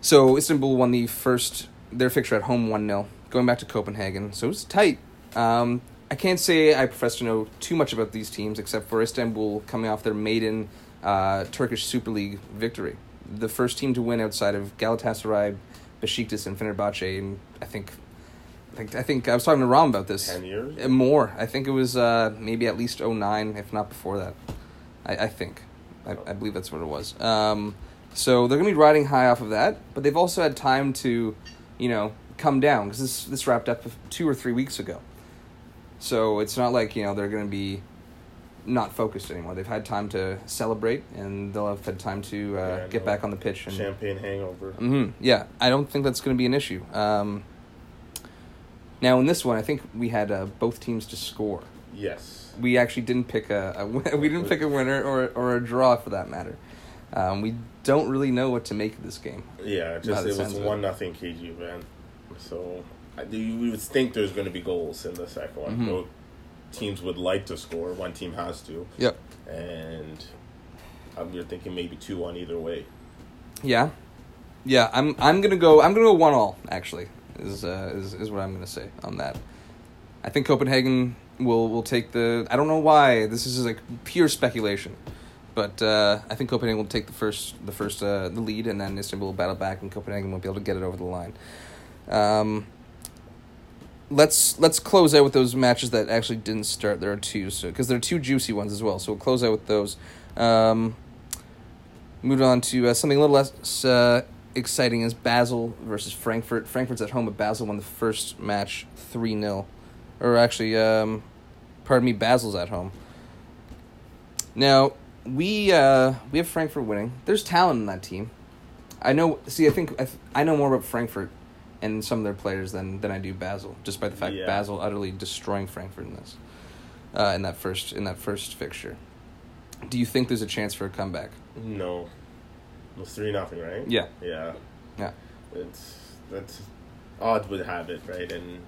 S1: so Istanbul won the first their fixture at home one 0 going back to Copenhagen. So it was tight. Um, I can't say I profess to know too much about these teams except for Istanbul coming off their maiden uh, Turkish Super League victory, the first team to win outside of Galatasaray, Besiktas, and Fenerbahce. And I think, I think, I think I was talking to Rom about this.
S2: Ten years.
S1: Uh, More. I think it was uh, maybe at least 09, if not before that. I, I think. I, I believe that's what it was. Um, so they're going to be riding high off of that, but they've also had time to, you know, come down because this, this wrapped up two or three weeks ago. So it's not like, you know, they're going to be not focused anymore. They've had time to celebrate and they'll have had time to uh,
S2: Yeah,
S1: get back on the pitch. And,
S2: Champagne hangover.
S1: hmm Yeah, I don't think that's going to be an issue. Um, now in this one, I think we had uh, both teams to score.
S2: Yes.
S1: We actually didn't pick a, a win- [LAUGHS] we didn't pick a winner or or a draw for that matter. Um, we don't really know what to make of this game.
S2: Yeah, just it was one nothing KG man. So I do you would think there's going to be goals in the second one.
S1: Mhm.
S2: Both teams would like to score. One team has to,
S1: Yep.
S2: and um, you're thinking maybe two one either way.
S1: Yeah, yeah. I'm I'm gonna go. I'm gonna go one all. Actually, is uh, is is what I'm gonna say on that. I think Copenhagen will will take the. I don't know why. This is like pure speculation, but uh, I think Copenhagen will take the first the first uh, the lead, and then Istanbul will battle back, and Copenhagen won't be able to get it over the line. Um, let's let's close out with those matches that actually didn't start. There are two, so because there are two juicy ones as well. So we'll close out with those. Um, moved on to uh, something a little less uh, exciting is Basel versus Frankfurt. Frankfurt's at home, but Basel won the first match three 0 or actually, um, pardon me, Basel's at home. Now we uh, we have Frankfurt winning. There's talent in that team. I know. See, I think I, th- I know more about Frankfurt and some of their players than than I do Basel, just by the fact
S2: Yeah.
S1: Basel utterly destroying Frankfurt in this, uh, in that first in that first fixture. Do you think there's a chance for a comeback?
S2: No, it was three nothing, right?
S1: Yeah.
S2: Yeah.
S1: Yeah.
S2: It's that's odd would have it, right? And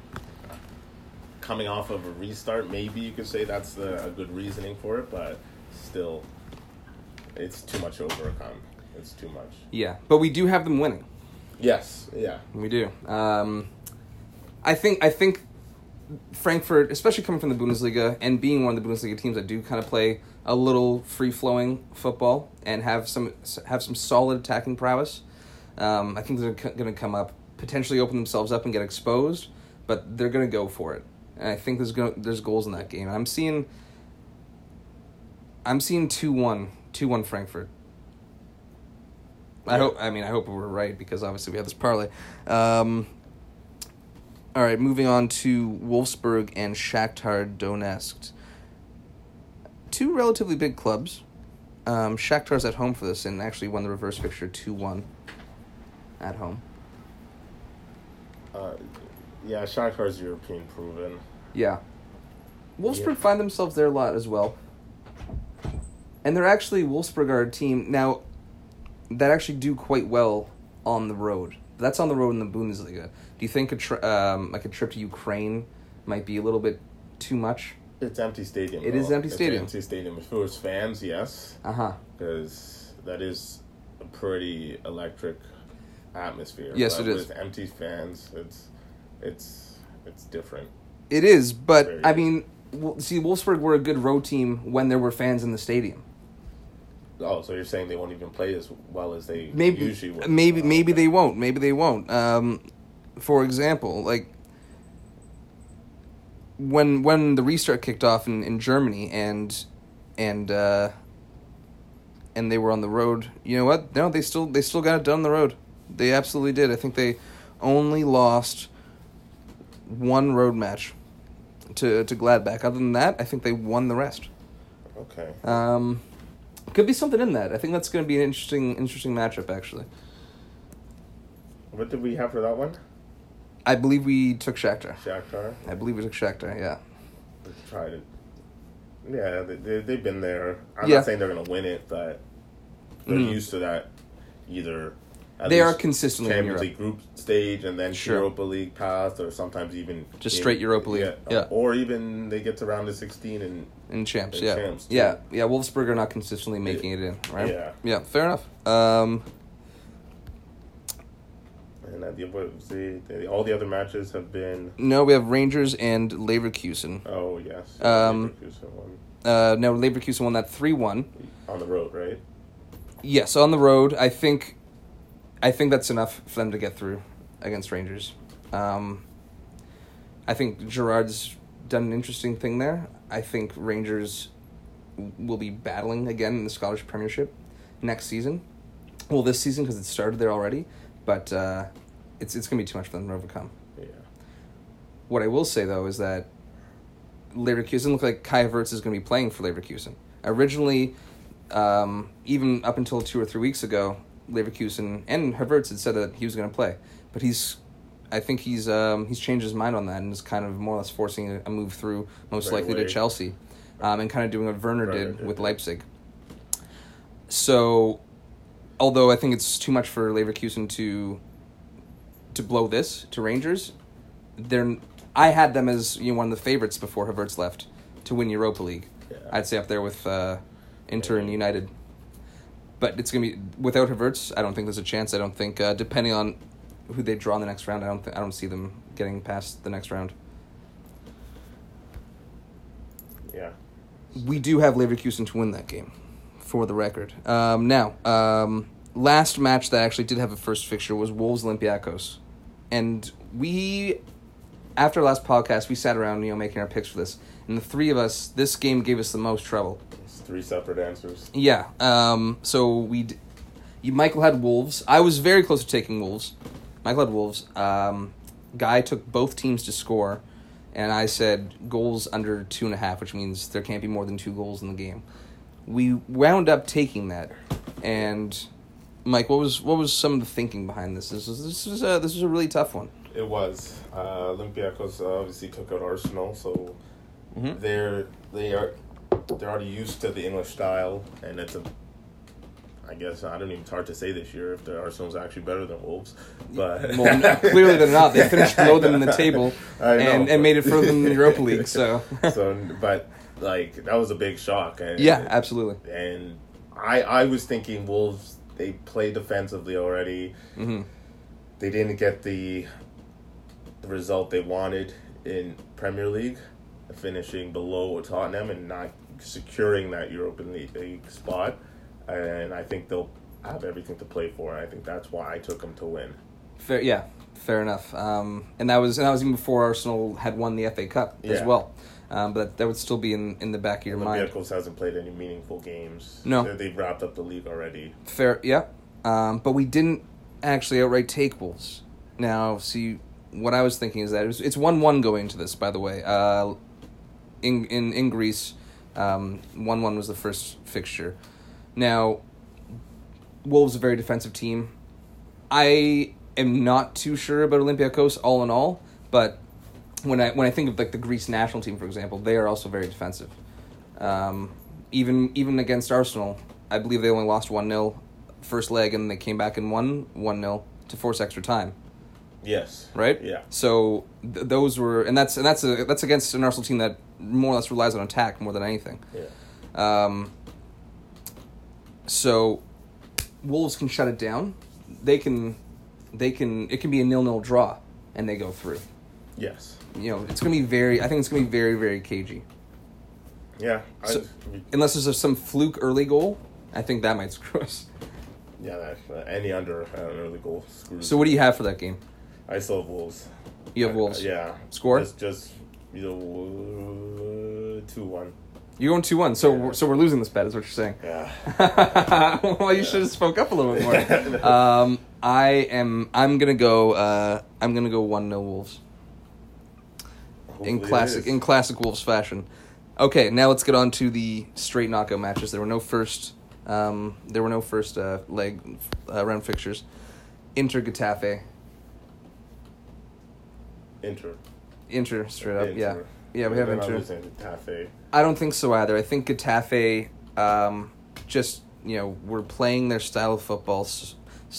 S2: coming off of a restart, maybe you could say that's the, a good reasoning for it, but still, it's too much to overcome. It's too much.
S1: Yeah, but we do have them winning.
S2: Yes. Yeah.
S1: We do. Um, I think. I think Frankfurt, especially coming from the Bundesliga and being one of the Bundesliga teams that do kind of play a little free flowing football and have some have some solid attacking prowess. Um, I think they're going to come up, potentially open themselves up and get exposed, but they're going to go for it. And I think there's go, there's goals in that game. I'm seeing I'm seeing 2-1, 2-1 Frankfurt. I hope I mean I hope we're right because obviously we have this parlay. Um, all right, moving on to Wolfsburg and Shakhtar Donetsk. Two relatively big clubs. Um, Shakhtar's at home for this and actually won the reverse fixture 2 1 at home.
S2: Uh, yeah, Shakhtar's European proven.
S1: Yeah. Wolfsburg
S2: Yeah.
S1: find themselves there a lot as well. And they're actually, Wolfsburg are a team now that actually do quite well on the road. That's on the road in the Bundesliga. Do you think a tri- um, like a trip to Ukraine might be a little bit too much?
S2: It's empty stadium.
S1: It
S2: though.
S1: is empty
S2: It's
S1: stadium.
S2: empty stadium. If it was fans, yes,
S1: Uh huh.
S2: because that is a pretty electric atmosphere.
S1: Yes,
S2: but
S1: it is.
S2: With empty fans, it's it's it's different.
S1: It is, but
S2: Very
S1: I mean, see, Wolfsburg were a good road team when there were fans in the stadium.
S2: Oh, so you're saying they won't even play as well as they
S1: maybe
S2: usually would?
S1: maybe
S2: Oh,
S1: maybe they won't maybe they won't um for example like when when the restart kicked off in, in Germany and and uh and they were on the road you know what? No they still they still got it done on the road. They absolutely did. I think they only lost one road match to to Gladbach. Other than that i think they won the rest.
S2: Okay.
S1: um could be something in that. I think that's going to be an interesting interesting matchup actually.
S2: What did we have for that one?
S1: I believe we took Shakhtar.
S2: Shakhtar.
S1: I believe we took Shakhtar. Yeah.
S2: Let's try to. Yeah, they, they they've been there. I'm
S1: Yeah.
S2: not saying they're gonna win it, but they're
S1: Mhm.
S2: used to that. Either at
S1: They are consistently
S2: Champions. League group stage and then
S1: Sure.
S2: Europa League path, or sometimes even
S1: Just straight Europa League, yeah.
S2: or even they get to round of sixteen and
S1: In champs.
S2: In
S1: yeah.
S2: champs,
S1: yeah. Yeah. Wolfsburg are not consistently making it in. Right.
S2: Yeah.
S1: Yeah. Fair enough. Um.
S2: And uh, the, what was the, the all the other matches have been.
S1: No, we have Rangers and Leverkusen.
S2: Oh yes,
S1: Um,
S2: Leverkusen won
S1: Uh, no, Leverkusen won that three one.
S2: on the road, right?
S1: Yes, on the road. I think, I think that's enough for them to get through against Rangers. Um, I think Gerrard's done an interesting thing there. I think Rangers will be battling again in the Scottish Premiership next season. Well, this season because it started there already, but uh, it's it's gonna be too much for them to overcome.
S2: Yeah.
S1: What I will say though is that Leverkusen look like Kai Havertz is going to be playing for Leverkusen. Originally, um, even up until two or three weeks ago, Leverkusen and Havertz had said that he was going to play, but he's, I think he's um, he's changed his mind on that and is kind of more or less forcing a, move through, most
S2: Right
S1: likely to. Chelsea, um, and kind of doing what Werner
S2: Werner
S1: did
S2: did,
S1: with. Leipzig. So, although I think it's too much for Leverkusen to to blow this to Rangers, they're I had them as you know one of the favorites before Havertz left to win Europa League.
S2: Yeah.
S1: I'd say up there with uh, Inter and United. But it's gonna be without Havertz. I don't think there's a chance. I don't think uh, depending on who they draw in the next round. I don't think I don't see them getting past the next round.
S2: Yeah.
S1: We do have Leverkusen to win that game, for the record. Um, now, um, last match that actually did have a first fixture was Wolves Olympiacos, and we, after last podcast, we sat around you know making our picks for this, and the three of us, this game gave us the most trouble.
S2: It's three separate answers.
S1: Yeah. Um. So we, d- you, Michael had Wolves. I was very close to taking Wolves. Michael had Wolves. Um, Guy took both teams to score, and I said goals under two and a half, which means there can't be more than two goals in the game. We wound up taking that, and Mike, what was what was some of the thinking behind this? This is this is a, this is a really tough one.
S2: It was uh, Olympiacos obviously took out Arsenal, so
S1: Mhm.
S2: they're they are they're already used to the English style, and it's a. I guess I don't even. It's hard to say this year if the Arsenal's actually better than Wolves, but
S1: Well, no, clearly they're not. They finished [LAUGHS] below them in the table
S2: I know,
S1: and, and made it further in the Europa League. So, [LAUGHS]
S2: so, but like that was a big shock. And,
S1: yeah, absolutely.
S2: and I I was thinking Wolves they play defensively already.
S1: hmm
S2: They didn't get the the result they wanted in Premier League, finishing below Tottenham and not securing that European League spot. And I think they'll have everything to play for. I think that's why I took them to win.
S1: Fair, yeah, fair enough. Um, and that was and that was even before Arsenal had won the FA Cup as well. Um, but that would still be in, in the back of your mind.
S2: Olympiacos hasn't played any meaningful games.
S1: No.
S2: They- They've wrapped up the league already.
S1: Fair, yeah. Um, but we didn't actually outright take Wolves. Now, see, what I was thinking is that it was, it's one one going into this. By the way, uh, in in in Greece, one one was the first fixture. Now, Wolves a very defensive team. I am not too sure about Olympiacos all in all, but when I when I think of like the Greece national team, for example, they are also very defensive. Um, even even against Arsenal, I believe they only lost one 0 first leg, and they came back and won one 0 to force extra time.
S2: Yes.
S1: Right.
S2: Yeah.
S1: So th- those were, and that's and that's a that's against an Arsenal team that more or less relies on attack more than anything.
S2: Yeah.
S1: Um, so Wolves can shut it down. They can, they can. It can be a nil-nil draw, and they go through.
S2: Yes.
S1: You know, it's gonna be very. I think it's gonna be very, very cagey.
S2: Yeah. I,
S1: So- Unless there's a, some fluke early goal, I think that might screw us.
S2: yeah. That, uh, any under uh, an early goal screws.
S1: So what do you have for that game?
S2: I still have Wolves.
S1: You have Wolves.
S2: Uh, yeah.
S1: Score?
S2: Just, just you know, two one.
S1: You're going two one. So
S2: Yeah.
S1: we're, so we're losing this bet, is what you're saying.
S2: Yeah. [LAUGHS]
S1: well, you should have spoke up a little bit more. [LAUGHS] um, I am. I'm gonna go. Uh, I'm gonna go one 0 Wolves
S2: Hopefully
S1: in classic in classic Wolves fashion. Okay, now let's get on to the straight knockout matches. There were no first. Um, there were no first uh, leg uh, round fixtures. Inter Getafe.
S2: Inter.
S1: Inter straight up. Yeah.
S2: Inter.
S1: Yeah, we have
S2: They're
S1: Inter.
S2: to
S1: I don't think so either. I think Getafe, um, just you know, were playing their style of football,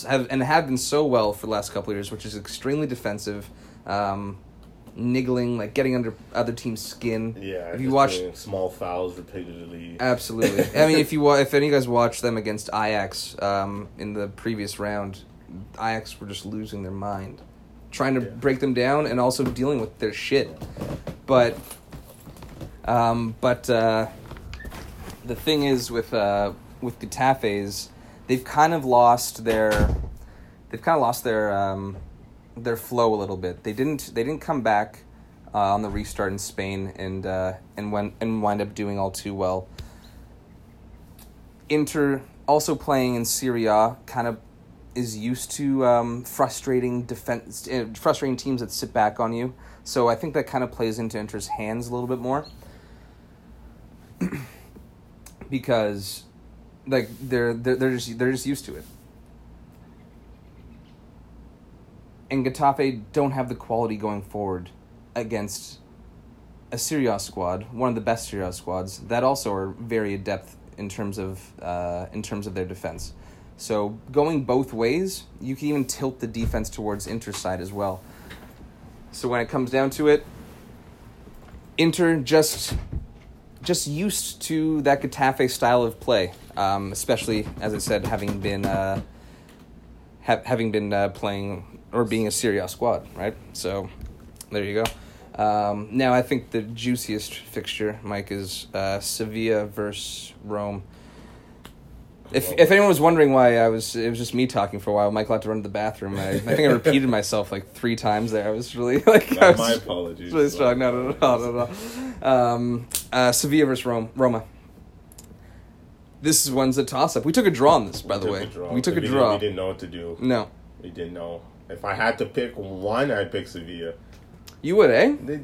S1: have and have been so well for the last couple of years, which is extremely defensive, um, niggling, like getting under other teams' skin.
S2: Yeah.
S1: if you watch,
S2: small fouls repeatedly.
S1: absolutely. [LAUGHS] I mean, if you wa- if any of you guys watched them against Ajax um, in the previous round, Ajax were just losing their mind, trying to
S2: Yeah.
S1: break them down and also dealing with their shit. But, um, but uh, the thing is with uh, with Getafe's, they've kind of lost their, they've kind of lost their um, their flow a little bit. They didn't they didn't come back uh, on the restart in Spain and uh, and went and wind up doing all too well. Inter also playing in Serie A kind of is used to um, frustrating defense, uh, frustrating teams that sit back on you. So I think that kind of plays into Inter's hands a little bit more [CLEARS THROAT] because like they're they're they're just they're just used to it. And Getafe don't have the quality going forward against a Serie A squad, one of the best Serie A squads that also are very adept in terms of uh, in terms of their defense. So going both ways, you can even tilt the defense towards Inter's side as well. So when it comes down to it, Inter just just used to that Getafe style of play, um, especially as I said, having been uh, ha- having been uh, playing or being a Serie A squad, right? So there you go. Um, now I think the juiciest fixture, Mike, is uh, Sevilla versus Rome. If if anyone was wondering why I was, it was just me talking for a while. Michael had to run to the bathroom. I, I think I repeated myself like three times there. I was really [LAUGHS] like,
S2: No,
S1: was
S2: my apologies.
S1: really strong. No, no, no, no, no. Um, uh, Sevilla versus Rome, Roma. This is one's a toss up. We took a draw on this, by
S2: We
S1: the way. We took a draw.
S2: We didn't know what to do.
S1: No,
S2: We didn't know. If I had to pick one, I'd pick Sevilla.
S1: you would, eh?
S2: They,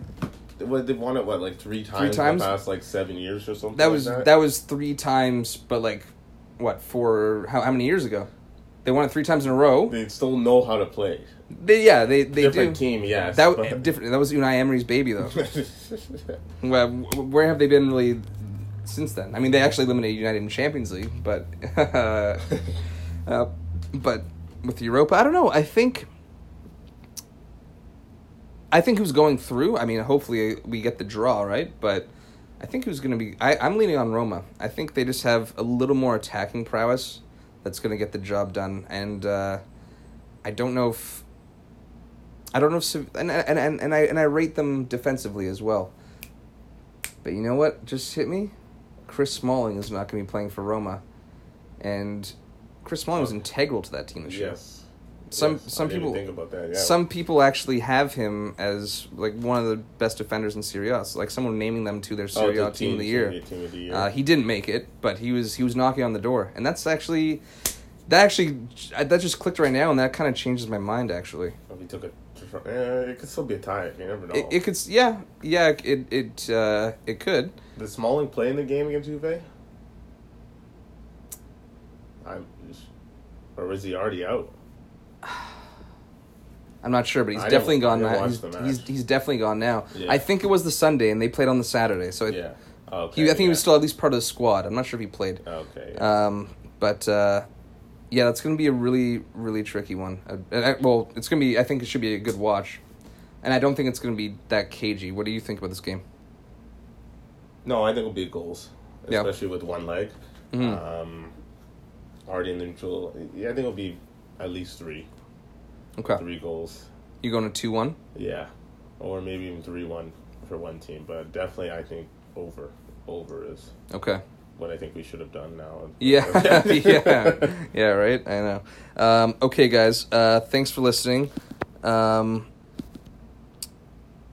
S2: what, they've won it what like three times, three
S1: times?
S2: in the past like seven years or something.
S1: That
S2: like
S1: was
S2: that.
S1: that was three times, but like, what for? How how many years ago? They won it three times in a row.
S2: They still know how to play.
S1: They yeah they they
S2: Different
S1: do.
S2: team, yes.
S1: That
S2: but-
S1: different. That was Unai Emery's baby though. [LAUGHS] Well, where have they been really since then? I mean, they actually eliminated United in Champions League, but [LAUGHS] uh, [LAUGHS] but with Europa, I don't know. I think I think who's going through. I mean, hopefully we get the draw right, but I think who's going to be. I, I'm leaning on Roma. I think they just have a little more attacking prowess that's going to get the job done, and uh, I don't know if I don't know if and and and, and I and I rate them defensively as well. But you know what? Just hit me. Chris Smalling is not going to be playing for Roma, and Chris Smalling was integral to that team this year. Some
S2: Yes,
S1: some people
S2: think about that. Yeah.
S1: some people actually have him as like one of the best defenders in Serie A. So, like someone naming them to their
S2: Oh,
S1: Serie A
S2: the
S1: team, of the year.
S2: Team of the year.
S1: Uh, he didn't make it, but he was he was knocking on the door, and that's actually that actually that just clicked right now, and that kind of changes my mind. Actually,
S2: if he took it, eh, it could still be a tie. You never know.
S1: it, it could yeah yeah it it uh, it could.
S2: Did Smalling play in the game against Juve? I'm, or was he already out?
S1: I'm not sure, but he's
S2: I
S1: definitely gone now. He's, he's he's definitely gone now.
S2: Yeah.
S1: I think it was the Sunday, and they played on the Saturday, so it,
S2: yeah. Okay.
S1: he, I think he was still at least part of the squad. I'm not sure if he played.
S2: Okay. Yeah.
S1: Um, but uh, yeah, that's going to be a really, really tricky one. Uh, I, well, it's going to be. I think it should be a good watch, and I don't think it's going to be that cagey. What do you think about this game?
S2: no, I think it'll be goals,
S1: Yeah.
S2: especially with one leg.
S1: Mhm.
S2: Um, already neutral. Yeah, I think it'll be at least three,
S1: Okay,
S2: three goals.
S1: you going to two one?
S2: Yeah, or maybe even three one for one team, but definitely I think over. Over is
S1: Okay.
S2: what I think we should have done now. [LAUGHS]
S1: Yeah, [LAUGHS] yeah, yeah. Right. I know. Um, okay, guys. Uh, thanks for listening. Um,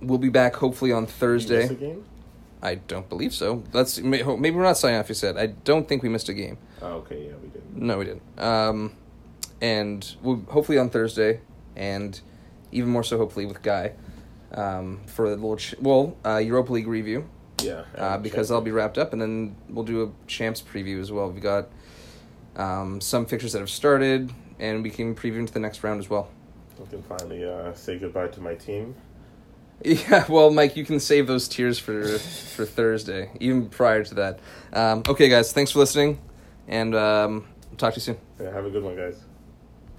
S1: we'll be back hopefully on
S2: Did you miss
S1: Thursday.
S2: a game?
S1: I don't believe so. Let's maybe we're not signing off. You said I don't think we missed a game.
S2: Oh, okay, yeah, we did.
S1: No, we didn't. Um, and we'll hopefully on Thursday, and even more so hopefully with Guy, um, for the little ch- well uh, Europa League review,
S2: Yeah,
S1: uh, because that'll be wrapped up, and then we'll do a champs preview as well. We've got um, some fixtures that have started, and we can preview into the next round as well.
S2: I can finally uh, say goodbye to my team. [LAUGHS]
S1: Yeah, well, Mike, you can save those tears for for Thursday, even prior to that. Um, okay, guys, thanks for listening, and um, talk to you soon.
S2: Yeah, have a good one, guys.